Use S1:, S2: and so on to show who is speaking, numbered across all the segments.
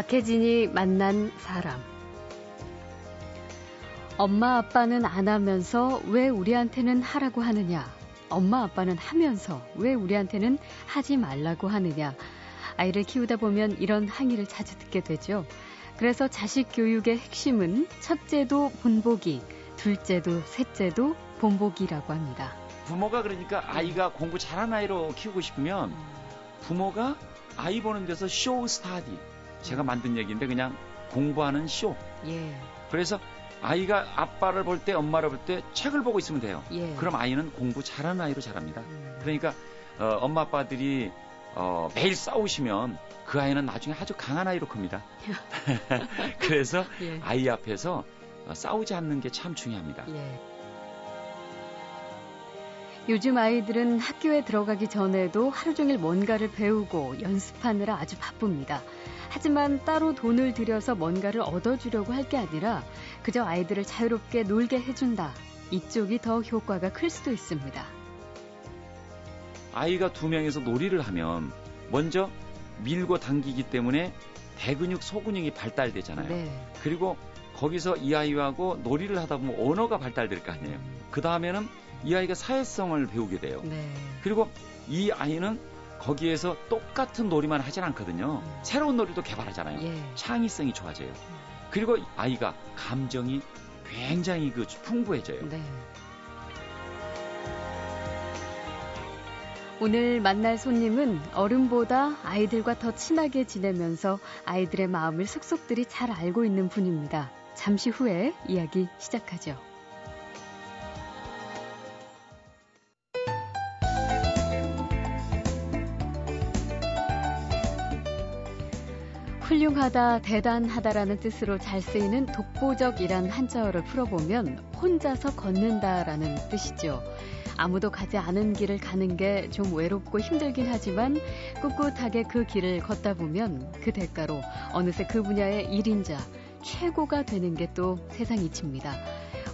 S1: 박혜진이 만난 사람. 엄마 아빠는 안 하면서 왜 우리한테는 하라고 하느냐? 엄마 아빠는 하면서 왜 우리한테는 하지 말라고 하느냐? 아이를 키우다 보면 이런 항의를 자주 듣게 되죠. 그래서 자식 교육의 핵심은 첫째도 본보기, 둘째도 셋째도 본보기라고 합니다.
S2: 부모가 그러니까 아이가 공부 잘하는 아이로 키우고 싶으면 부모가 아이 보는 데서 쇼 스타디 제가 만든 얘기인데 그냥 공부하는 쇼.
S1: 예.
S2: 그래서 아이가 아빠를 볼 때 엄마를 볼 때 책을 보고 있으면 돼요.
S1: 예.
S2: 그럼 아이는 공부 잘하는 아이로 자랍니다.
S1: 음.
S2: 그러니까 어, 엄마 아빠들이 어, 매일 싸우시면 그 아이는 나중에 아주 강한 아이로 큽니다. 그래서
S1: 예.
S2: 아이 앞에서 어, 싸우지 않는 게 참 중요합니다.
S1: 예. 요즘 아이들은 학교에 들어가기 전에도 하루 종일 뭔가를 배우고 연습하느라 아주 바쁩니다. 하지만 따로 돈을 들여서 뭔가를 얻어주려고 할 게 아니라 그저 아이들을 자유롭게 놀게 해준다. 이쪽이 더 효과가 클 수도 있습니다.
S2: 아이가 두 명이서 놀이를 하면 먼저 밀고 당기기 때문에 대근육, 소근육이 발달되잖아요.
S1: 네.
S2: 그리고 거기서 이 아이하고 놀이를 하다 보면 언어가 발달될 거 아니에요. 그 다음에는 이 아이가 사회성을 배우게 돼요.
S1: 네.
S2: 그리고 이 아이는 거기에서 똑같은 놀이만 하진 않거든요.
S1: 음.
S2: 새로운 놀이도 개발하잖아요.
S1: 예.
S2: 창의성이 좋아져요. 그리고 아이가 감정이 굉장히 그 풍부해져요.
S1: 네. 오늘 만날 손님은 어른보다 아이들과 더 친하게 지내면서 아이들의 마음을 속속들이 잘 알고 있는 분입니다. 잠시 후에 이야기 시작하죠. 훌륭하다, 대단하다라는 뜻으로 잘 쓰이는 독보적이란 한자어를 풀어보면 혼자서 걷는다라는 뜻이죠. 아무도 가지 않은 길을 가는 게 좀 외롭고 힘들긴 하지만 꿋꿋하게 그 길을 걷다 보면 그 대가로 어느새 그 분야의 1인자, 최고가 되는 게 또 세상 이치입니다.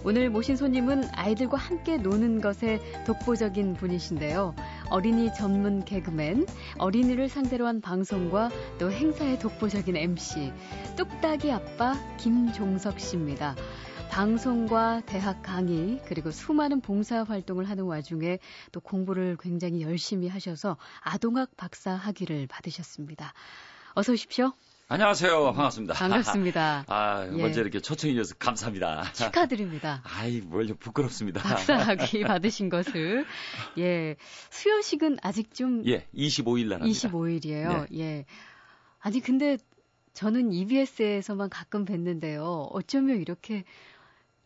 S1: 오늘 모신 손님은 아이들과 함께 노는 것에 독보적인 분이신데요. 어린이 전문 개그맨, 어린이를 상대로 한 방송과 또 행사의 독보적인 MC, 뚝딱이 아빠 김종석 씨입니다. 방송과 대학 강의 그리고 수많은 봉사 활동을 하는 와중에 또 공부를 굉장히 열심히 하셔서 아동학 박사 학위를 받으셨습니다. 어서 오십시오.
S2: 안녕하세요. 반갑습니다.
S1: 반갑습니다.
S2: 아,
S1: 예.
S2: 먼저 이렇게 초청해 주셔서 감사합니다.
S1: 축하드립니다.
S2: 아이, 뭘 부끄럽습니다.
S1: 박사 학위 받으신 것을 예 수여식은 아직 좀
S2: 예, 25일 날 합니다.
S1: 25일이에요. 예. 아니 근데 저는 EBS에서만 가끔 뵀는데요. 어쩌면 이렇게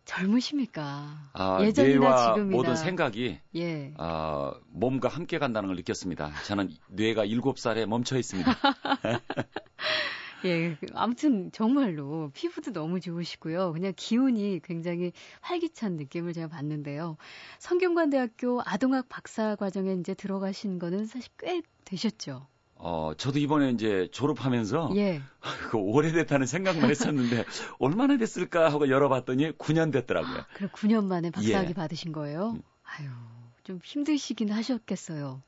S1: 젊으십니까?
S2: 아,
S1: 예전이나 지금이나
S2: 모든 생각이
S1: 예.
S2: 아, 몸과 함께 간다는 걸 느꼈습니다. 저는 뇌가 7살에 멈춰 있습니다.
S1: 예, 아무튼 정말로 피부도 너무 좋으시고요. 그냥 기운이 굉장히 활기찬 느낌을 제가 받는데요. 성균관대학교 아동학 박사 과정에 이제 들어가신 거는 사실 꽤 되셨죠.
S2: 어, 저도 이번에 이제 졸업하면서
S1: 예.
S2: 그 오래됐다는 생각만 했었는데 얼마나 됐을까 하고 열어봤더니 9년 됐더라고요.
S1: 그럼 9년 만에 박사학위
S2: 예.
S1: 받으신 거예요?
S2: 음.
S1: 아유, 좀 힘드시긴 하셨겠어요.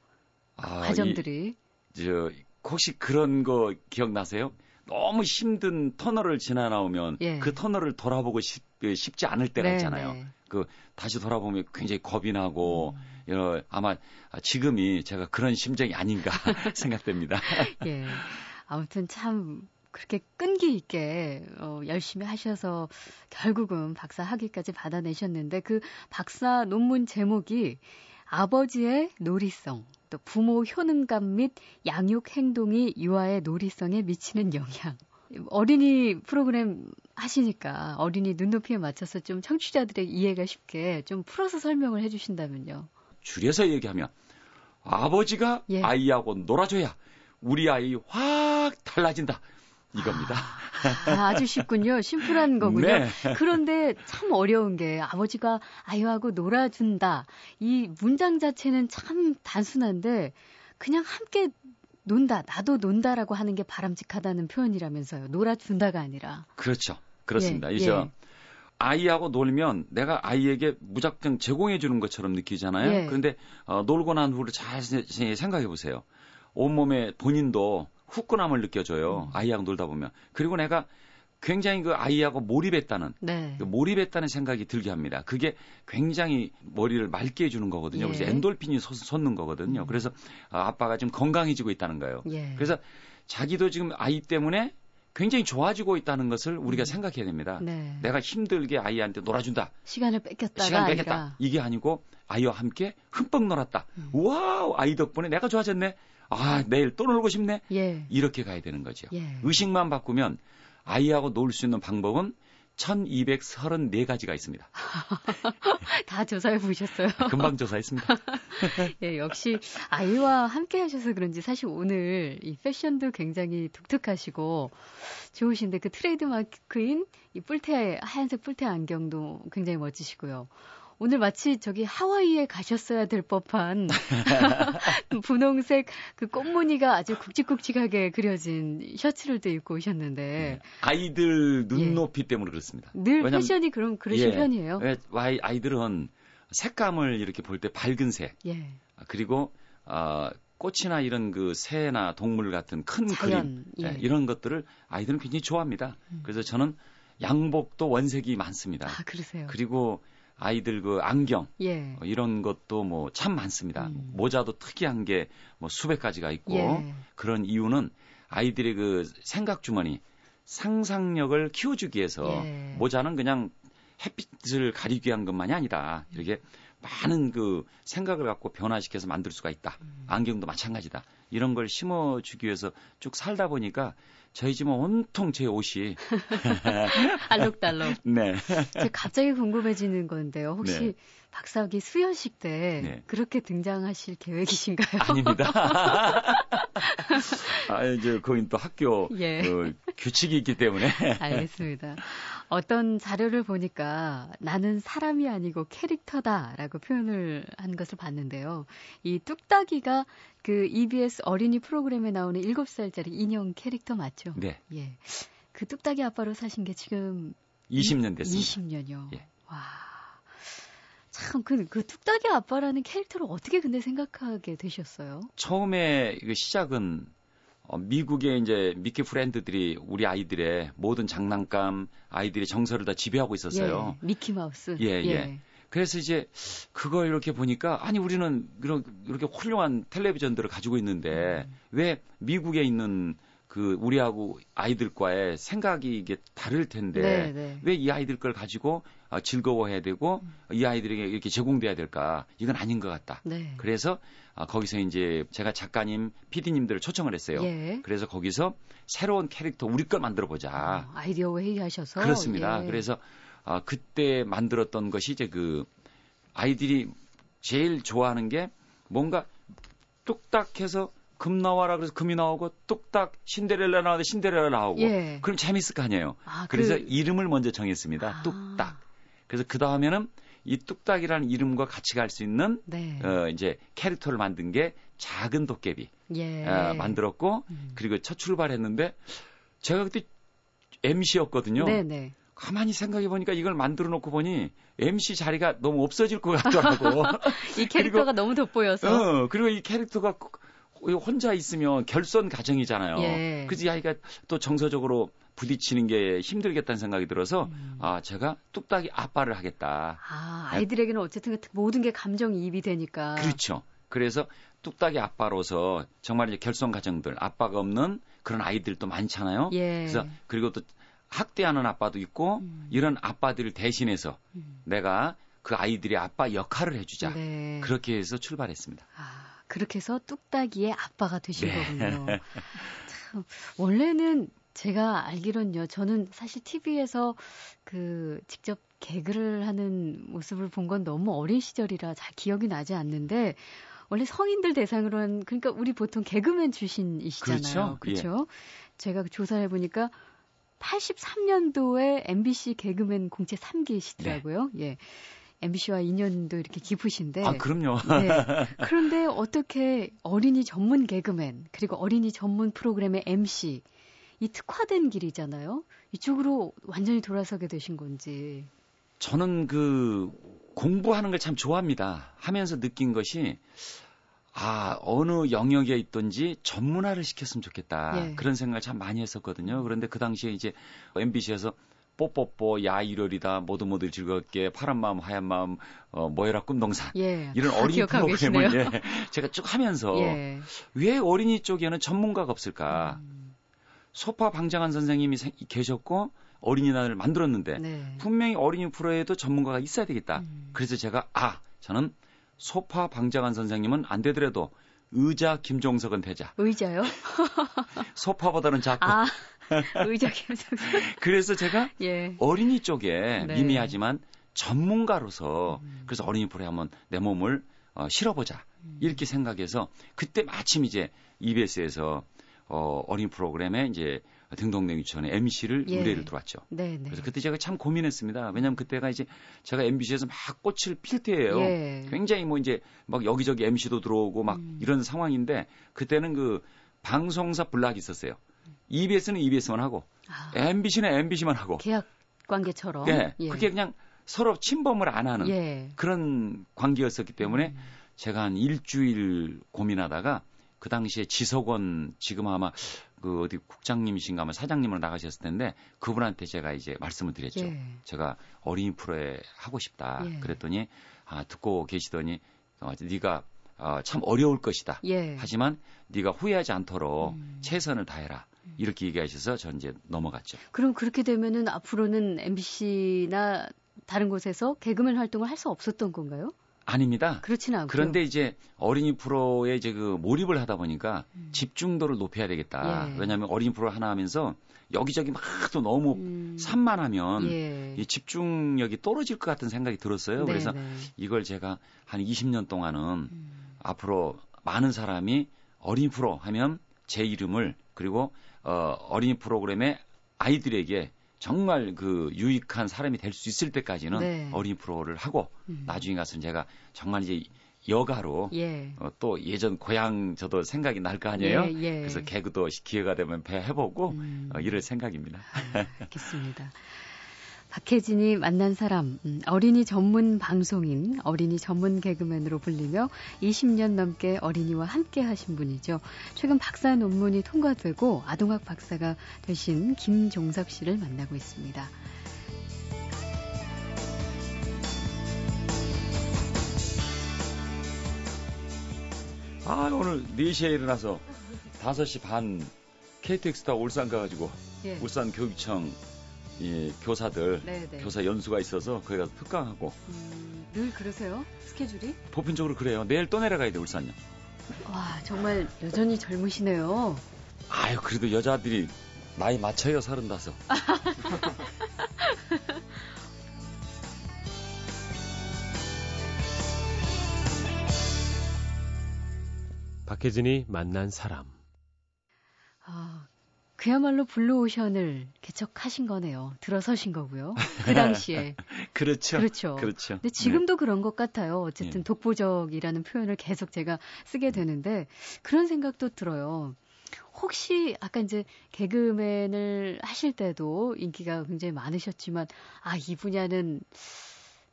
S2: 아,
S1: 과정들이.
S2: 이, 저 혹시 그런 거 기억나세요? 너무 힘든 터널을 지나 나오면
S1: 예.
S2: 그 터널을 돌아보고 싶, 쉽지 않을 때가
S1: 네,
S2: 있잖아요.
S1: 네.
S2: 그 다시 돌아보면 굉장히 겁이 나고
S1: 음.
S2: 여러, 아마 지금이 제가 그런 심정이 아닌가 생각됩니다.
S1: 예. 아무튼 참 그렇게 끈기 있게 어, 열심히 하셔서 결국은 박사 학위까지 받아내셨는데 그 박사 논문 제목이 아버지의 놀이성, 또 부모 효능감 및 양육 행동이 유아의 놀이성에 미치는 영향. 어린이 프로그램 하시니까 어린이 눈높이에 맞춰서 좀 청취자들의 이해가 쉽게 좀 풀어서 설명을 해주신다면요.
S2: 줄여서 얘기하면 아버지가
S1: 예.
S2: 아이하고 놀아줘야 우리 아이 확 달라진다 이겁니다.
S1: 아, 아주 쉽군요. 심플한 거군요.
S2: 네.
S1: 그런데 참 어려운 게 아버지가 아이하고 놀아준다. 이 문장 자체는 참 단순한데 그냥 함께 논다, 나도 논다라고 하는 게 바람직하다는 표현이라면서요. 놀아준다가 아니라.
S2: 그렇죠. 그렇습니다.
S1: 예,
S2: 이제
S1: 예.
S2: 아이하고 놀면 내가 아이에게 무작정 제공해 주는 것처럼 느끼잖아요.
S1: 예.
S2: 그런데 어, 놀고 난 후를 잘 세- 생각해 보세요. 온몸에 본인도 후끈함을 느껴져요.
S1: 음.
S2: 아이하고 놀다 보면. 그리고 내가 굉장히 그 아이하고 몰입했다는
S1: 네.
S2: 그 몰입했다는 생각이 들게 합니다. 그게 굉장히 머리를 맑게 해주는 거거든요.
S1: 예.
S2: 그래서 엔돌핀이 솟, 솟는 거거든요.
S1: 음.
S2: 그래서 아, 아빠가 좀 건강해지고 있다는 거예요.
S1: 예.
S2: 그래서 자기도 지금 아이 때문에 굉장히 좋아지고 있다는 것을 우리가
S1: 음.
S2: 생각해야 됩니다.
S1: 네.
S2: 내가 힘들게 아이한테 놀아준다.
S1: 시간을 뺏겼다가
S2: 시간
S1: 아니라
S2: 빼겠다. 이게 아니고 아이와 함께 흠뻑 놀았다.
S1: 음.
S2: 와우, 아이 덕분에 내가 좋아졌네. 아, 내일 또 놀고 싶네.
S1: 예.
S2: 이렇게 가야 되는 거죠.
S1: 예.
S2: 의식만 바꾸면 아이하고 놀 수 있는 방법은 1234가지가 있습니다.
S1: 다 조사해 보셨어요?
S2: 금방 조사했습니다.
S1: 예, 역시 아이와 함께 하셔서 그런지 사실 오늘 이 패션도 굉장히 독특하시고 좋으신데 그 트레이드 마크인 이 뿔테 하얀색 뿔테 안경도 굉장히 멋지시고요. 오늘 마치 저기 하와이에 가셨어야 될 법한 분홍색 그 꽃무늬가 아주 굵직굵직하게 그려진 셔츠를 또 입고 오셨는데
S2: 아이들 눈높이 때문에 그렇습니다.
S1: 늘
S2: 왜냐면-
S1: 패션이 그럼 그러신
S2: 예.
S1: 편이에요?
S2: 왜 아이- 아이들은 색감을 이렇게 볼 때 밝은 색
S1: 예.
S2: 그리고 어, 꽃이나 이런 그 새나 동물 같은 큰 그림
S1: 자연. 예.
S2: 예, 이런 것들을 아이들은 굉장히 좋아합니다.
S1: 음.
S2: 그래서 저는 양복도 원색이 많습니다.
S1: 아, 그러세요.
S2: 그리고 아이들 그 안경
S1: 예.
S2: 어, 이런 것도 뭐 참 많습니다.
S1: 음.
S2: 모자도 특이한 게 뭐 수백 가지가 있고
S1: 예.
S2: 그런 이유는 아이들의 그 생각 주머니 상상력을 키워주기 위해서
S1: 예.
S2: 모자는 그냥 햇빛을 가리기 위한 것만이 아니다. 이렇게 많은 그 생각을 갖고 변화시켜서 만들 수가 있다.
S1: 음.
S2: 안경도 마찬가지다. 이런 걸 심어주기 위해서 쭉 살다 보니까 저희 집은 온통 제 옷이
S1: 알록달록.
S2: 네.
S1: 제가 갑자기 궁금해지는 건데요. 혹시
S2: 네.
S1: 박사학위 수여식 때
S2: 네.
S1: 그렇게 등장하실 계획이신가요?
S2: 아닙니다. 아, 이제 거긴 또 학교
S1: 예.
S2: 그 규칙이 있기 때문에
S1: 알겠습니다. 어떤 자료를 보니까 나는 사람이 아니고 캐릭터다라고 표현을 한 것을 봤는데요. 이 뚝딱이가 그 EBS 어린이 프로그램에 나오는 7살짜리 인형 캐릭터 맞죠?
S2: 네.
S1: 예. 그 뚝딱이 아빠로 사신 게 지금
S2: 20년 됐습니다.
S1: 20년이요.
S2: 예.
S1: 와. 참, 그, 그 뚝딱이 아빠라는 캐릭터를 어떻게 근데 생각하게 되셨어요?
S2: 처음에 그 시작은 어, 미국의 이제 미키 프렌드들이 우리 아이들의 모든 장난감, 아이들의 정서를 다 지배하고 있었어요.
S1: 예, 미키 마우스.
S2: 예, 예. 그래서 이제 그걸 이렇게 보니까 아니 우리는 이런 이렇게 훌륭한 텔레비전들을 가지고 있는데
S1: 음.
S2: 왜 미국에 있는 그 우리하고 아이들과의 생각이 이게 다를 텐데
S1: 네, 네.
S2: 왜이 아이들 걸 가지고 어, 즐거워해야 되고
S1: 음.
S2: 이 아이들에게 이렇게 제공돼야 될까? 이건 아닌 것 같다.
S1: 네.
S2: 그래서 아, 거기서 이제 제가 작가님, PD님들을 초청을 했어요.
S1: 예.
S2: 그래서 거기서 새로운 캐릭터 우리 걸 만들어 보자.
S1: 어, 아이디어 회의하셔서.
S2: 그렇습니다.
S1: 예.
S2: 그래서 아, 그때 만들었던 것이 이제 그 아이들이 제일 좋아하는 게 뭔가 뚝딱해서 금 나와라 그래서 금이 나오고 뚝딱 신데렐라 나와도 신데렐라 나오고
S1: 예.
S2: 그럼 재밌을 거 아니에요.
S1: 아,
S2: 그래서
S1: 그-
S2: 이름을 먼저 정했습니다.
S1: 아.
S2: 뚝딱. 그래서 그 다음에는 이 뚝딱이라는 이름과 같이 갈 수 있는
S1: 네.
S2: 어, 이제 캐릭터를 만든 게 작은 도깨비
S1: 예.
S2: 어, 만들었고
S1: 음.
S2: 그리고 첫 출발했는데 제가 그때 MC였거든요.
S1: 네네.
S2: 가만히 생각해 보니까 이걸 만들어 놓고 보니 MC 자리가 너무 없어질 것 같더라고.
S1: 이 캐릭터가 너무 돋보여서.
S2: 어, 그리고 이 캐릭터가 혼자 있으면 결선 가정이잖아요.
S1: 예.
S2: 이 아이가 또 정서적으로 부딪히는 게 힘들겠다는 생각이 들어서
S1: 음.
S2: 아 제가 뚝딱이 아빠를 하겠다.
S1: 아, 아이들에게는 어쨌든 모든 게 감정이입이 되니까.
S2: 그렇죠. 그래서 뚝딱이 아빠로서 정말 이제 결선 가정들 아빠가 없는 그런 아이들도 많잖아요.
S1: 예.
S2: 그래서 그리고 또 학대하는 아빠도 있고
S1: 음.
S2: 이런 아빠들을 대신해서
S1: 음.
S2: 내가 그 아이들의 아빠 역할을 해주자.
S1: 네.
S2: 그렇게 해서 출발했습니다.
S1: 아, 그렇게 해서 뚝딱이의 아빠가 되신
S2: 네.
S1: 거군요. 참, 원래는 제가 알기론요, 저는 사실 TV에서 그 직접 개그를 하는 모습을 본 건 너무 어린 시절이라 잘 기억이 나지 않는데, 원래 성인들 대상으로 한, 그러니까 우리 보통 개그맨 출신이시잖아요.
S2: 그렇죠.
S1: 그렇죠? 제가 조사해 보니까 83년도에 MBC 개그맨 공채 3기시더라고요. 예. MBC와 인연도 이렇게 깊으신데.
S2: 아 그럼요.
S1: 네. 그런데 어떻게 어린이 전문 개그맨 그리고 어린이 전문 프로그램의 MC 이 특화된 길이잖아요. 이쪽으로 완전히 돌아서게 되신 건지.
S2: 저는 그 공부하는 걸 참 좋아합니다. 하면서 느낀 것이 아, 어느 영역에 있든지 전문화를 시켰으면 좋겠다.
S1: 예.
S2: 그런 생각을 참 많이 했었거든요. 그런데 그 당시에 이제 MBC에서 뽀뽀뽀 야일월이다 모두 모두 즐겁게 파란 마음 하얀 마음 어 뭐해라 꿈동산
S1: 예.
S2: 이런
S1: 다
S2: 어린이 프로그램을
S1: 계시네요.
S2: 예, 제가 쭉 하면서
S1: 예.
S2: 왜 어린이 쪽에는 전문가가 없을까?
S1: 음,
S2: 소파 방장한 선생님이 생- 계셨고 어린이날을 만들었는데
S1: 네.
S2: 분명히 어린이 프로에도 전문가가 있어야 되겠다.
S1: 음.
S2: 그래서 제가 아 저는 소파 방장한 선생님은 안 되더라도 의자 김종석은 되자.
S1: 의자요?
S2: 소파보다는 작고.
S1: 아, 의자 김성
S2: 그래서 제가
S1: 예.
S2: 어린이 쪽에
S1: 네.
S2: 미미하지만 전문가로서
S1: 음.
S2: 그래서 어린이 프로에 한번 내 몸을 어, 실어보자
S1: 음.
S2: 이렇게 생각해서 그때 마침 이제 EBS에서 어, 어린이 프로그램에 이제 등동댕 유치원의 MC를
S1: 예.
S2: 의뢰를 들어왔죠.
S1: 네, 네.
S2: 그래서 그때 제가 참 고민했습니다. 왜냐하면 그때가 이제 제가 MBC에서 막 꽃을 필 때예요.
S1: 예.
S2: 굉장히 뭐 이제 막 여기저기 MC도 들어오고 막
S1: 음.
S2: 이런 상황인데 그때는 그 방송사 블락이 있었어요. EBS는 EBS만 하고
S1: 아,
S2: MBC는 MBC만 하고
S1: 계약 관계처럼.
S2: 예, 그게 그냥 서로 침범을 안 하는
S1: 예.
S2: 그런 관계였었기 때문에
S1: 음.
S2: 제가 한 일주일 고민하다가 그 당시에 지석원 지금 아마 그 어디 국장님이신가 아마 사장님으로 나가셨을 텐데 그분한테 제가 이제 말씀을 드렸죠.
S1: 예.
S2: 제가 어린이 프로에 하고 싶다.
S1: 예.
S2: 그랬더니 아 듣고 계시더니 어, 네가 어, 참 어려울 것이다.
S1: 예.
S2: 하지만 네가 후회하지 않도록
S1: 음.
S2: 최선을 다해라. 이렇게 얘기하셔서 전 이제 넘어갔죠.
S1: 그럼 그렇게 되면은 앞으로는 MBC나 다른 곳에서 개그맨 활동을 할 수 없었던 건가요?
S2: 아닙니다.
S1: 그렇지는 않고요.
S2: 그런데 이제 어린이 프로에 이제 그 몰입을 하다 보니까
S1: 음.
S2: 집중도를 높여야 되겠다.
S1: 예.
S2: 왜냐하면 어린이 프로 하나 하면서 여기저기 막 또 너무
S1: 음.
S2: 산만하면
S1: 예.
S2: 이 집중력이 떨어질 것 같은 생각이 들었어요.
S1: 네,
S2: 그래서
S1: 네.
S2: 이걸 제가 한 20년 동안은
S1: 음.
S2: 앞으로 많은 사람이 어린이 프로 하면 제 이름을 그리고 어, 어린이 프로그램의 아이들에게 정말 그 유익한 사람이 될 수 있을 때까지는
S1: 네.
S2: 어린이 프로를 하고
S1: 음.
S2: 나중에 가서는 제가 정말 이제 여가로
S1: 예.
S2: 어, 또 예전 고향 저도 생각이 날 거 아니에요.
S1: 예, 예.
S2: 그래서 개그도 기회가 되면 배 해보고
S1: 음.
S2: 어, 이럴 생각입니다.
S1: 아, 알겠습니다. 박혜진이 만난 사람, 음, 어린이 전문 방송인, 어린이 전문 개그맨으로 불리며 20년 넘게 어린이와 함께 하신 분이죠. 최근 박사 논문이 통과되고 아동학 박사가 되신 김종석 씨를 만나고 있습니다.
S2: 아 오늘 4시에 일어나서 5시 반 KTX 타고 울산 가가지고
S1: 예.
S2: 울산 교육청 이 교사들
S1: 네, 네.
S2: 교사 연수가 있어서 거기 가서 특강하고
S1: 음, 늘 그러세요? 스케줄이?
S2: 보편적으로 그래요. 내일 또 내려가야 돼 울산요.
S1: 와, 정말 여전히 젊으시네요.
S2: 아유 그래도 여자들이 나이 맞춰요 서른다섯.
S3: 박혜진이 만난 사람.
S1: 아, 그야말로 블루오션을 개척하신 거네요. 들어서신 거고요. 그 당시에.
S2: 그렇죠.
S1: 그렇죠.
S2: 그렇죠.
S1: 근데 지금도 그런 것 같아요. 어쨌든
S2: 네.
S1: 독보적이라는 표현을 계속 제가 쓰게 되는데 그런 생각도 들어요. 혹시 아까 이제 개그맨을 하실 때도 인기가 굉장히 많으셨지만 아, 이 분야는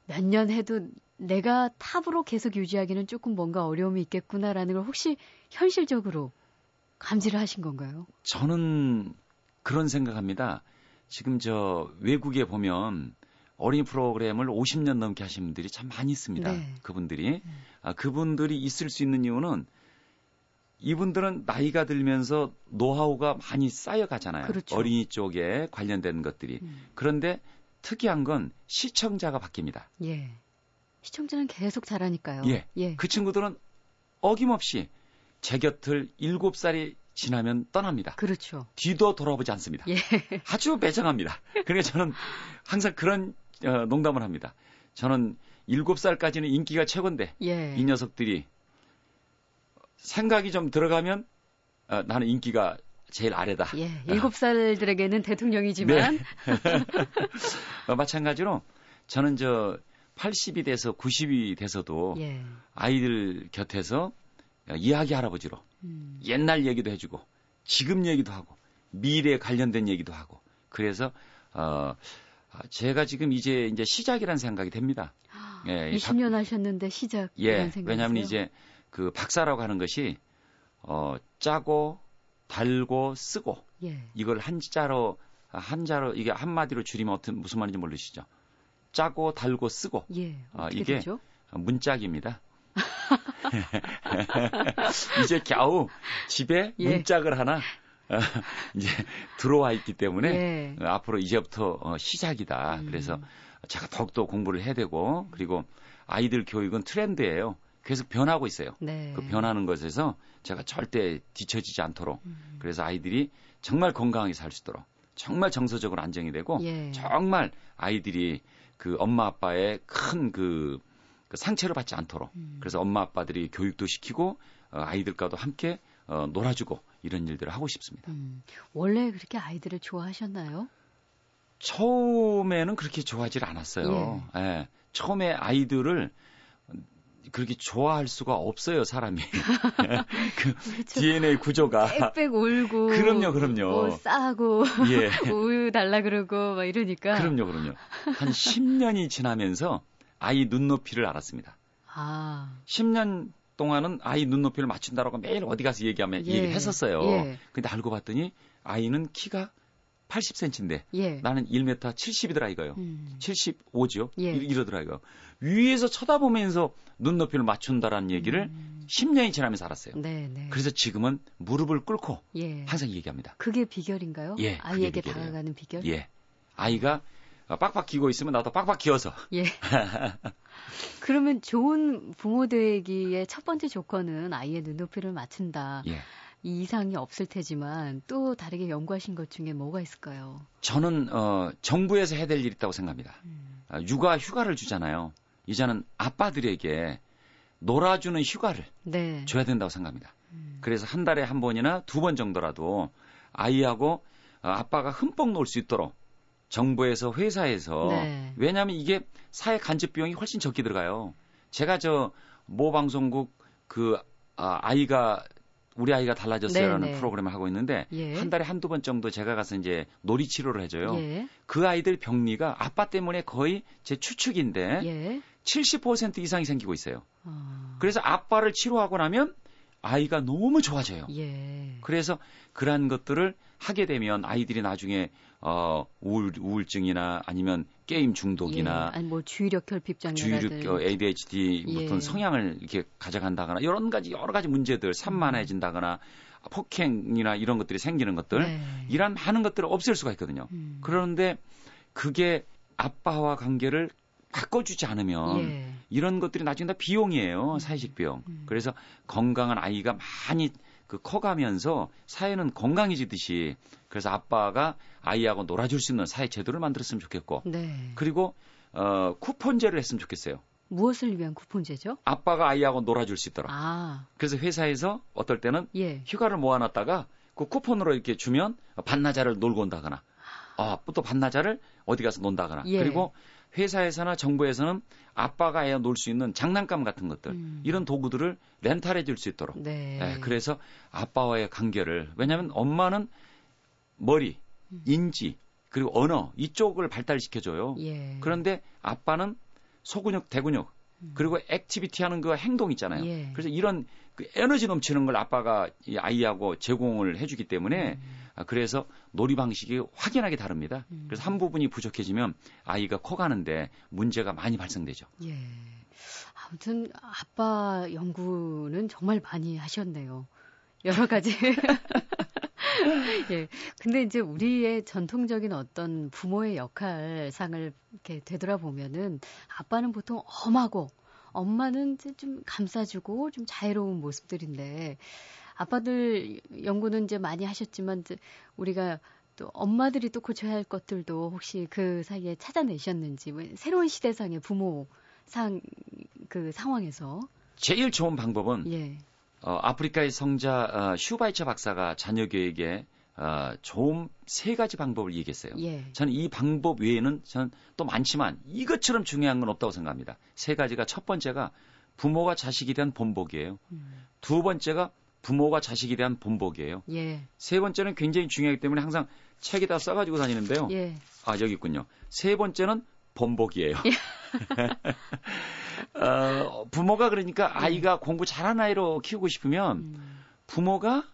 S1: 몇 년 해도 내가 탑으로 계속 유지하기는 조금 뭔가 어려움이 있겠구나라는 걸 혹시 현실적으로 감지를 하신 건가요?
S2: 저는 그런 생각합니다. 지금 저 외국에 보면 어린이 프로그램을 50년 넘게 하신 분들이 참 많이 있습니다.
S1: 네.
S2: 그분들이
S1: 음.
S2: 아, 그분들이 있을 수 있는 이유는 이분들은 나이가 들면서 노하우가 많이 쌓여가잖아요.
S1: 그렇죠.
S2: 어린이 쪽에 관련된 것들이.
S1: 음.
S2: 그런데 특이한 건 시청자가 바뀝니다.
S1: 예. 시청자는 계속 잘하니까요.
S2: 예.
S1: 예.
S2: 그 친구들은 어김없이 제 곁을 7살이 지나면 떠납니다.
S1: 그렇죠.
S2: 뒤도 돌아보지 않습니다.
S1: 예.
S2: 아주 매정합니다. 그러니까 저는 항상 그런 어, 농담을 합니다. 저는 7살까지는 인기가 최고인데
S1: 예.
S2: 이 녀석들이 생각이 좀 들어가면 어, 나는 인기가 제일 아래다.
S1: 예. 일곱 살들에게는 대통령이지만
S2: 네. 어, 마찬가지로 저는 저 80이 돼서 90이 돼서도
S1: 예.
S2: 아이들 곁에서 이야기 할아버지로
S1: 음.
S2: 옛날 얘기도 해주고 지금 얘기도 하고 미래에 관련된 얘기도 하고 그래서 어 아, 제가 지금 이제 이제 시작이라는 생각이 됩니다. 예, 이
S1: 20년 하셨는데 시작
S2: 예. 왜냐하면 이제 그 박사라고 하는 것이 어 짜고 달고 쓰고
S1: 예.
S2: 이걸 한자로 한자로 이게 한마디로 줄이면 어떤 무슨 말인지 모르시죠? 짜고 달고 쓰고
S1: 예.
S2: 아,
S1: 어떻게
S2: 이게
S1: 되죠?
S2: 문짝입니다. 이제 겨우 집에
S1: 예.
S2: 문짝을 하나 어, 이제 들어와 있기 때문에
S1: 예.
S2: 어, 앞으로 이제부터 어, 시작이다.
S1: 음.
S2: 그래서 제가 더욱더 공부를 해야 되고 그리고 아이들 교육은 트렌드예요. 계속 변하고 있어요.
S1: 네.
S2: 그 변하는 것에서 제가 절대 뒤처지지 않도록
S1: 음.
S2: 그래서 아이들이 정말 건강하게 살 수 있도록 정말 정서적으로 안정이 되고
S1: 예.
S2: 정말 아이들이 그 엄마 아빠의 큰그 상처를 받지 않도록
S1: 음.
S2: 그래서 엄마 아빠들이 교육도 시키고 어, 아이들과도 함께 어, 놀아주고 이런 일들을 하고 싶습니다.
S1: 음. 원래 그렇게 아이들을 좋아하셨나요?
S2: 처음에는 그렇게 좋아하질 않았어요. 예. 처음에 아이들을 그렇게 좋아할 수가 없어요, 사람이. 그
S1: 그렇죠.
S2: DNA 구조가.
S1: 빽빽 울고
S2: 그럼요, 그럼요.
S1: 뭐 싸고
S2: 예.
S1: 우유 달라 그러고 막 이러니까
S2: 그럼요, 그럼요. 한 10년이 지나면서 아이 눈높이를 알았습니다.
S1: 아
S2: 10년 동안은 아이 눈높이를 맞춘다라고 매일 어디 가서 얘기하면
S1: 예.
S2: 얘기했었어요.
S1: 예.
S2: 근데 알고 봤더니 아이는 키가 80cm인데
S1: 예.
S2: 나는 1m 70이더라 이거요.
S1: 음.
S2: 75죠.
S1: 예.
S2: 이러더라고요. 위에서 쳐다보면서 눈높이를 맞춘다라는 얘기를
S1: 음.
S2: 10년이 지나면서 알았어요.
S1: 네, 네.
S2: 그래서 지금은 무릎을 꿇고
S1: 예.
S2: 항상 얘기합니다.
S1: 그게 비결인가요?
S2: 예, 그게
S1: 아이에게
S2: 비결이에요.
S1: 다가가는 비결?
S2: 예. 아이가 빡빡 기고 있으면 나도 빡빡 기어서
S1: 예. 그러면 좋은 부모 되기의 첫 번째 조건은 아이의 눈높이를 맞춘다.
S2: 예.
S1: 이 이상이 없을 테지만 또 다르게 연구하신 것 중에 뭐가 있을까요?
S2: 저는 어 정부에서 해야 될 일이 있다고 생각합니다.
S1: 음.
S2: 아, 육아 휴가를 주잖아요. 이제는 아빠들에게 놀아주는 휴가를
S1: 네.
S2: 줘야 된다고 생각합니다.
S1: 음.
S2: 그래서 한 달에 한 번이나 두 번 정도라도 아이하고 어, 아빠가 흠뻑 놀 수 있도록 정부에서 회사에서
S1: 네.
S2: 왜냐하면 이게 사회 간접 비용이 훨씬 적게 들어가요. 제가 저 모 방송국 그 아, 아이가 우리 아이가 달라졌어요라는
S1: 네, 네.
S2: 프로그램을 하고 있는데
S1: 예.
S2: 한 달에 한두 번 정도 제가 가서 이제 놀이 치료를 해줘요.
S1: 예.
S2: 그 아이들 병리가 아빠 때문에 거의 제 추측인데
S1: 예.
S2: 70% 이상이 생기고 있어요.
S1: 어.
S2: 그래서 아빠를 치료하고 나면 아이가 너무 좋아져요.
S1: 예.
S2: 그래서 그러한 것들을 하게 되면 아이들이 나중에 어 우울 우울증이나 아니면 게임 중독이나
S1: 예. 아니 뭐 주의력 결핍 장애라든
S2: 주의력 어, ADHD 무슨
S1: 예.
S2: 성향을 이렇게 가져간다거나 여러 가지 여러 가지 문제들 산만해진다거나 폭행이나 이런 것들이 생기는 것들
S1: 네.
S2: 이런 많은 것들을 없앨 수가 있거든요.
S1: 음.
S2: 그런데 그게 아빠와 관계를 바꿔주지 않으면
S1: 예.
S2: 이런 것들이 나중에 다 비용이에요. 사회적 비용.
S1: 음.
S2: 그래서 건강한 아이가 많이 그 커가면서 사회는 건강해지듯이 그래서 아빠가 아이하고 놀아줄 수 있는 사회 제도를 만들었으면 좋겠고
S1: 네.
S2: 그리고 어 쿠폰제를 했으면 좋겠어요.
S1: 무엇을 위한 쿠폰제죠?
S2: 아빠가 아이하고 놀아줄 수 있도록.
S1: 아,
S2: 그래서 회사에서 어떨 때는
S1: 예.
S2: 휴가를 모아놨다가 그 쿠폰으로 이렇게 주면 반나절을 놀고 온다거나, 아, 또 반나절을 어디 가서 논다거나.
S1: 예.
S2: 그리고 회사에서나 정부에서는 아빠가 아이와 놀 수 있는 장난감 같은 것들,
S1: 음.
S2: 이런 도구들을 렌탈해 줄 수 있도록.
S1: 네.
S2: 예, 그래서 아빠와의 관계를, 왜냐하면 엄마는 머리,
S1: 음.
S2: 인지, 그리고 언어, 이쪽을 발달시켜줘요.
S1: 예.
S2: 그런데 아빠는 소근육, 대근육,
S1: 음.
S2: 그리고 activity 하는 그 행동 있잖아요.
S1: 예.
S2: 그래서 이런 그 에너지 넘치는 걸 아빠가 이 아이하고 제공을 해주기 때문에
S1: 음.
S2: 아, 그래서 놀이 방식이 확연하게 다릅니다.
S1: 음.
S2: 그래서 한 부분이 부족해지면 아이가 커가는데 문제가 많이 발생되죠.
S1: 예. 아무튼 아빠 연구는 정말 많이 하셨네요. 여러 가지. 예. 근데 이제 우리의 전통적인 어떤 부모의 역할상을 이렇게 되돌아보면은 아빠는 보통 엄하고 엄마는 이제 좀 감싸주고 좀 자애로운 모습들인데 아빠들 연구는 이제 많이 하셨지만 이제 우리가 또 엄마들이 또 고쳐야 할 것들도 혹시 그 사이에 찾아내셨는지 뭐 새로운 시대상의 부모 상 그 상황에서
S2: 제일 좋은 방법은
S1: 예.
S2: 어, 아프리카의 성자 어, 슈바이처 박사가 자녀 교육에 어, 좋은 세 가지 방법을 얘기했어요.
S1: 예.
S2: 저는 이 방법 외에는 저는 또 많지만 이것처럼 중요한 건 없다고 생각합니다. 세 가지가 첫 번째가 부모가 자식에 대한 본복이에요.
S1: 음.
S2: 두 번째가 부모가 자식에 대한 본복이에요.
S1: 예.
S2: 세 번째는 굉장히 중요하기 때문에 항상 책에다 써가지고 다니는데요.
S1: 예.
S2: 아 여기 있군요. 세 번째는 본복이에요. 어, 부모가 그러니까 아이가 공부 잘하는 아이로 키우고 싶으면
S1: 음.
S2: 부모가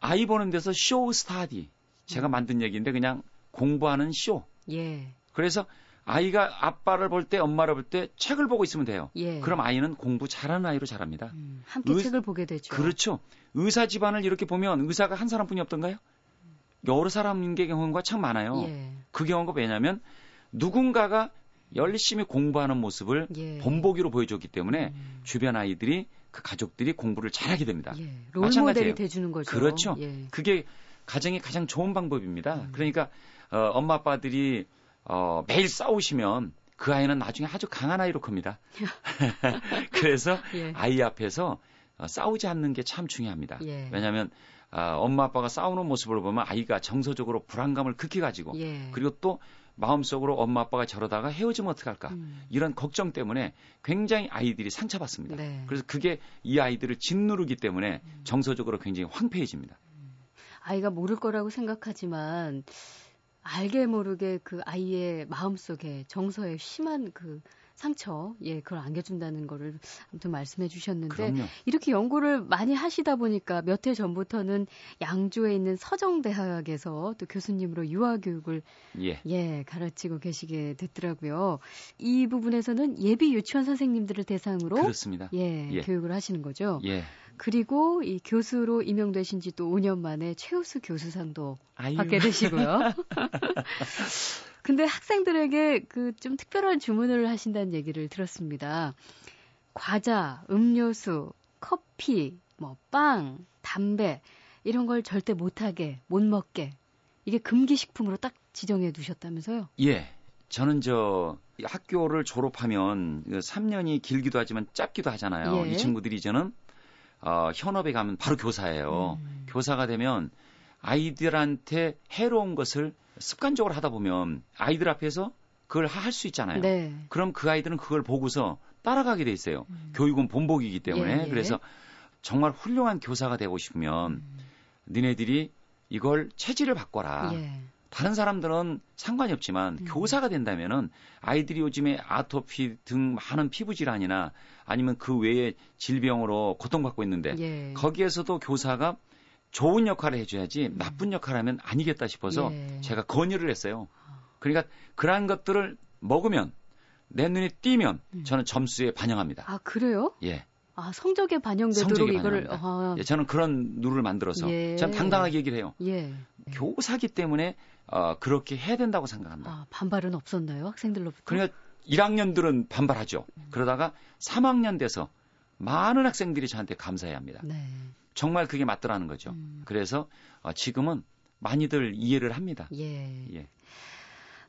S2: 아이 보는 데서 쇼 스타디 제가
S1: 음.
S2: 만든 얘기인데 그냥 공부하는 쇼.
S1: 예.
S2: 그래서 아이가 아빠를 볼 때 엄마를 볼 때 책을 보고 있으면 돼요.
S1: 예.
S2: 그럼 아이는 공부 잘하는 아이로 자랍니다.
S1: 음, 함께
S2: 의-
S1: 책을 보게 되죠.
S2: 그렇죠. 의사 집안을 이렇게 보면 의사가 한 사람뿐이 없던가요? 여러 사람인 게 경우가 참 많아요.
S1: 예.
S2: 그 경우가 왜냐하면 누군가가 열심히 공부하는 모습을
S1: 예.
S2: 본보기로 보여줬기 때문에
S1: 음.
S2: 주변 아이들이 그 가족들이 공부를 잘하게 됩니다.
S1: 예. 롤
S2: 마찬가지예요.
S1: 모델이 돼주는 거죠.
S2: 그렇죠.
S1: 예.
S2: 그게 가정의 가장 좋은 방법입니다.
S1: 음.
S2: 그러니까 어, 엄마 아빠들이 어, 매일 싸우시면 그 아이는 나중에 아주 강한 아이로 큽니다. 그래서
S1: 예.
S2: 아이 앞에서 어, 싸우지 않는 게 참 중요합니다.
S1: 예.
S2: 왜냐하면 아, 엄마 아빠가 싸우는 모습을 보면 아이가 정서적으로 불안감을 극히 가지고
S1: 예.
S2: 그리고 또 마음속으로 엄마 아빠가 저러다가 헤어지면 어떡할까
S1: 음.
S2: 이런 걱정 때문에 굉장히 아이들이 상처받습니다.
S1: 네.
S2: 그래서 그게 이 아이들을 짓누르기 때문에
S1: 음.
S2: 정서적으로 굉장히 황폐해집니다.
S1: 아이가 모를 거라고 생각하지만 알게 모르게 그 아이의 마음속에 정서에 심한 그 상처, 예, 그걸 안겨준다는 거를 아무튼 말씀해 주셨는데
S2: 그럼요.
S1: 이렇게 연구를 많이 하시다 보니까 몇 해 전부터는 양주에 있는 서정대학에서 또 교수님으로 유아교육을
S2: 예.
S1: 예, 가르치고 계시게 됐더라고요. 이 부분에서는 예비 유치원 선생님들을 대상으로
S2: 그렇습니다.
S1: 예,
S2: 예.
S1: 교육을 하시는 거죠.
S2: 예.
S1: 그리고 이 교수로 임명되신 지 또 5년 만에 최우수 교수상도
S2: 아유.
S1: 받게 되시고요. 근데 학생들에게 그 좀 특별한 주문을 하신다는 얘기를 들었습니다. 과자, 음료수, 커피, 뭐 빵, 담배 이런 걸 절대 못 하게, 못 먹게 이게 금기 식품으로 딱 지정해 두셨다면서요?
S2: 예. 저는 저 학교를 졸업하면 3년이 길기도 하지만 짧기도 하잖아요.
S1: 예.
S2: 이 친구들이 이제는 어, 현업에 가면 바로 교사예요.
S1: 음.
S2: 교사가 되면 아이들한테 해로운 것을 습관적으로 하다 보면 아이들 앞에서 그걸 할 수 있잖아요.
S1: 네.
S2: 그럼 그 아이들은 그걸 보고서 따라가게 돼 있어요.
S1: 음.
S2: 교육은 본보기이기 때문에
S1: 예, 예.
S2: 그래서 정말 훌륭한 교사가 되고 싶으면
S1: 음.
S2: 니네들이 이걸 체질을 바꿔라.
S1: 예.
S2: 다른 사람들은 상관이 없지만
S1: 음.
S2: 교사가 된다면은 아이들이 요즘에 아토피 등 많은 피부 질환이나 아니면 그 외에 질병으로 고통받고 있는데
S1: 예.
S2: 거기에서도 교사가 좋은 역할을 해줘야지 나쁜 역할을 하면 아니겠다 싶어서
S1: 음. 예.
S2: 제가 건의를 했어요. 그러니까 그러한 것들을 먹으면 내 눈에 띄면
S1: 음.
S2: 저는 점수에 반영합니다.
S1: 아, 그래요?
S2: 예.
S1: 아, 성적에 반영되도록 이거를. 아,
S2: 예, 저는 그런 룰을 만들어서
S1: 예.
S2: 전 당당하게 얘기를 해요.
S1: 예. 네.
S2: 교사기 때문에 어, 그렇게 해야 된다고 생각합니다.
S1: 아, 반발은 없었나요? 학생들로부터?
S2: 그러니까 1학년들은 반발하죠.
S1: 음.
S2: 그러다가 3학년 돼서 많은 학생들이 저한테 감사해 합니다.
S1: 네.
S2: 정말 그게 맞더라는 거죠.
S1: 음.
S2: 그래서 어, 지금은 많이들 이해를 합니다.
S1: 예.
S2: 예.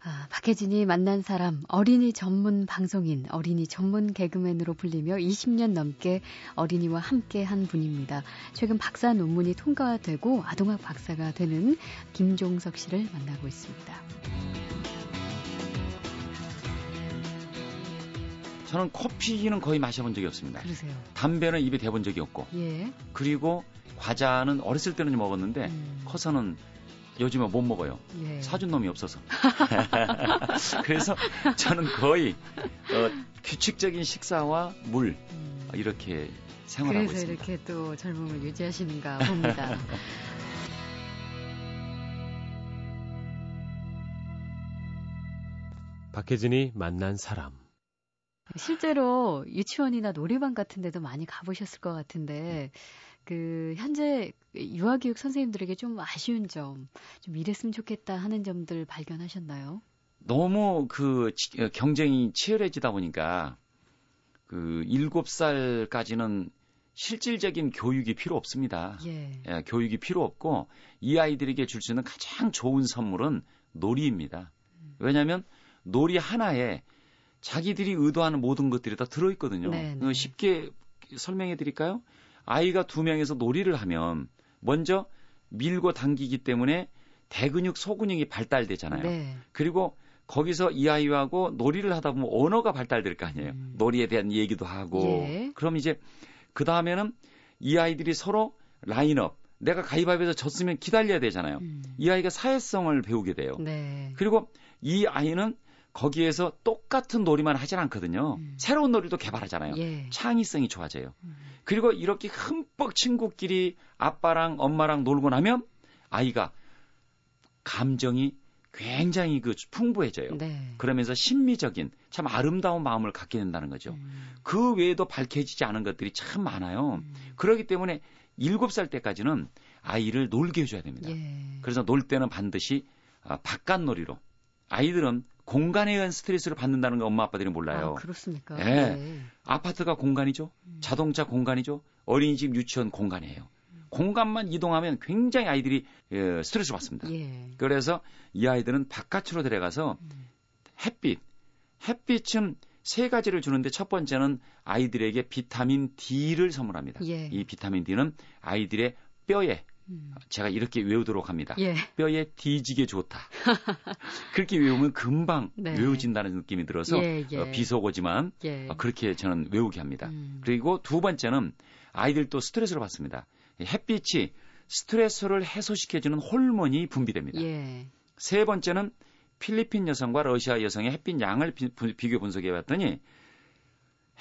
S1: 아, 박혜진이 만난 사람, 어린이 전문 방송인, 어린이 전문 개그맨으로 불리며 20년 넘게 어린이와 함께 한 분입니다. 최근 박사 논문이 통과되고 아동학 박사가 되는 김종석 씨를 만나고 있습니다.
S2: 저는 커피는 거의 마셔본 적이 없습니다.
S1: 그러세요.
S2: 담배는 입에 대본 적이 없고
S1: 예.
S2: 그리고 과자는 어렸을 때는 먹었는데
S1: 음.
S2: 커서는 요즘에 못 먹어요.
S1: 예.
S2: 사준 놈이 없어서. 그래서 저는 거의 어, 규칙적인 식사와 물
S1: 음.
S2: 이렇게 생활하고
S1: 그래서
S2: 있습니다.
S1: 이렇게 또 젊음을 유지하시는가 봅니다.
S3: 박혜진이 만난 사람.
S1: 실제로 유치원이나 놀이방 같은 데도 많이 가보셨을 것 같은데, 그, 현재 유아교육 선생님들에게 좀 아쉬운 점, 좀 이랬으면 좋겠다 하는 점들 발견하셨나요?
S2: 너무 그 치- 어, 경쟁이 치열해지다 보니까 그 7살까지는 실질적인 교육이 필요 없습니다.
S1: 예.
S2: 예, 교육이 필요 없고 이 아이들에게 줄 수 있는 가장 좋은 선물은 놀이입니다. 왜냐하면 놀이 하나에 자기들이 의도하는 모든 것들이 다 들어있거든요.
S1: 네, 네.
S2: 어, 쉽게 설명해 드릴까요? 아이가 두 명에서 놀이를 하면 먼저 밀고 당기기 때문에 대근육, 소근육이 발달되잖아요.
S1: 네.
S2: 그리고 거기서 이 아이하고 놀이를 하다 보면 언어가 발달될 거 아니에요.
S1: 음.
S2: 놀이에 대한 얘기도 하고.
S1: 예.
S2: 그럼 이제 그 다음에는 이 아이들이 서로 라인업. 내가 가위바위보에서 졌으면 기다려야 되잖아요.
S1: 음.
S2: 이 아이가 사회성을 배우게 돼요.
S1: 네.
S2: 그리고 이 아이는 거기에서 똑같은 놀이만 하진 않거든요.
S1: 음.
S2: 새로운 놀이도 개발하잖아요.
S1: 예.
S2: 창의성이 좋아져요.
S1: 음.
S2: 그리고 이렇게 흠뻑 친구끼리 아빠랑 엄마랑 놀고 나면 아이가 감정이 굉장히 그 풍부해져요.
S1: 네.
S2: 그러면서 심미적인 참 아름다운 마음을 갖게 된다는 거죠.
S1: 음.
S2: 그 외에도 밝혀지지 않은 것들이 참 많아요.
S1: 음.
S2: 그렇기 때문에 7살 때까지는 아이를 놀게 해줘야 됩니다.
S1: 예.
S2: 그래서 놀 때는 반드시 아, 바깥 놀이로 아이들은 공간에 의한 스트레스를 받는다는 거 엄마 아빠들이 몰라요.
S1: 아, 그렇습니까?
S2: 예.
S1: 네.
S2: 아파트가 공간이죠.
S1: 음.
S2: 자동차 공간이죠. 어린이집 유치원 공간이에요. 공간만 이동하면 굉장히 아이들이 예, 스트레스를 받습니다.
S1: 예.
S2: 그래서 이 아이들은 바깥으로 들어가서
S1: 음.
S2: 햇빛, 햇빛은 세 가지를 주는데 첫 번째는 아이들에게 비타민 D를 선물합니다.
S1: 예.
S2: 이 비타민 D는 아이들의 뼈에
S1: 음.
S2: 제가 이렇게 외우도록 합니다.
S1: 예.
S2: 뼈에 뒤지게 좋다. 그렇게 외우면 금방
S1: 네.
S2: 외워진다는 느낌이 들어서
S1: 예, 예.
S2: 어, 비속어지만
S1: 예.
S2: 어, 그렇게 저는 외우게 합니다.
S1: 음.
S2: 그리고 두 번째는 아이들도 스트레스를 받습니다. 이 햇빛이 스트레스를 해소시켜주는 호르몬이 분비됩니다.
S1: 예.
S2: 세 번째는 필리핀 여성과 러시아 여성의 햇빛 양을 비, 비교 분석해 봤더니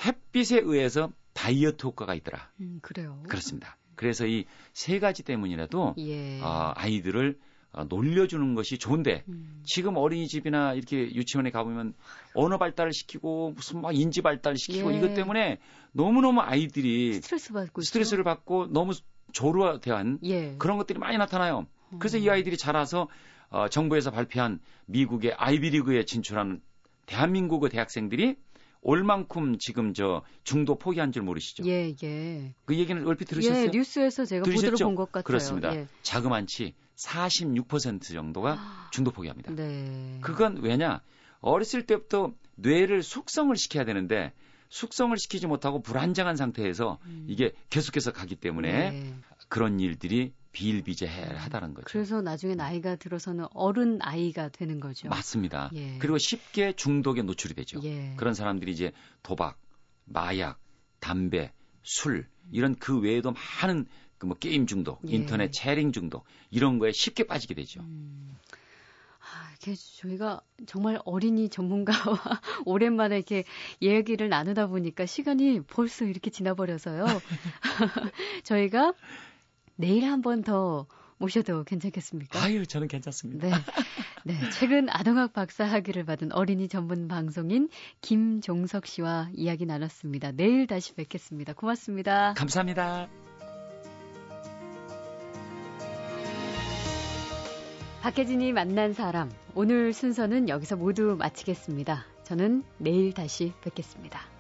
S2: 햇빛에 의해서 다이어트 효과가 있더라.
S1: 음, 그래요.
S2: 그렇습니다. 그래서 이 세 가지 때문이라도
S1: 예.
S2: 어, 아이들을 어, 놀려주는 것이 좋은데
S1: 음.
S2: 지금 어린이집이나 이렇게 유치원에 가보면 언어 발달을 시키고 무슨 막 인지 발달 시키고
S1: 예.
S2: 이것 때문에 너무너무 아이들이
S1: 스트레스 받고 있죠?
S2: 스트레스를 받고 너무 조루화된
S1: 예.
S2: 그런 것들이 많이 나타나요. 그래서 이
S1: 음.
S2: 아이들이 자라서 어, 정부에서 발표한 미국의 아이비리그에 진출한 대한민국의 대학생들이 올만큼 지금 저 중도 포기한 줄 모르시죠?
S1: 예, 예.
S2: 그 얘기는 얼핏 들으셨어요?
S1: 예, 뉴스에서 제가
S2: 들으셨죠?
S1: 보도를 본 것 같아요.
S2: 그렇습니다.
S1: 예.
S2: 자그만치 46% 정도가
S1: 아,
S2: 중도 포기합니다.
S1: 네.
S2: 그건 왜냐? 어렸을 때부터 뇌를 숙성을 시켜야 되는데 숙성을 시키지 못하고 불안정한 상태에서
S1: 음.
S2: 이게 계속해서 가기 때문에
S1: 네.
S2: 그런 일들이 비일비재하다는 거죠.
S1: 그래서 나중에 나이가 들어서는 어른 아이가 되는 거죠.
S2: 맞습니다.
S1: 예.
S2: 그리고 쉽게 중독에 노출이 되죠.
S1: 예.
S2: 그런 사람들이 이제 도박, 마약, 담배, 술 이런 그 외에도 많은 그 뭐 게임 중독,
S1: 예.
S2: 인터넷 채링 중독 이런 거에 쉽게 빠지게 되죠.
S1: 음. 아, 이게 저희가 정말 어린이 전문가와 오랜만에 이렇게 얘기를 나누다 보니까 시간이 벌써 이렇게 지나버려서요. 저희가 내일 한 번 더 모셔도 괜찮겠습니까?
S2: 아유, 저는 괜찮습니다.
S1: 네. 네. 최근 아동학 박사 학위를 받은 어린이 전문 방송인 김종석 씨와 이야기 나눴습니다. 내일 다시 뵙겠습니다. 고맙습니다.
S2: 감사합니다.
S1: 박혜진이 만난 사람. 오늘 순서는 여기서 모두 마치겠습니다. 저는 내일 다시 뵙겠습니다.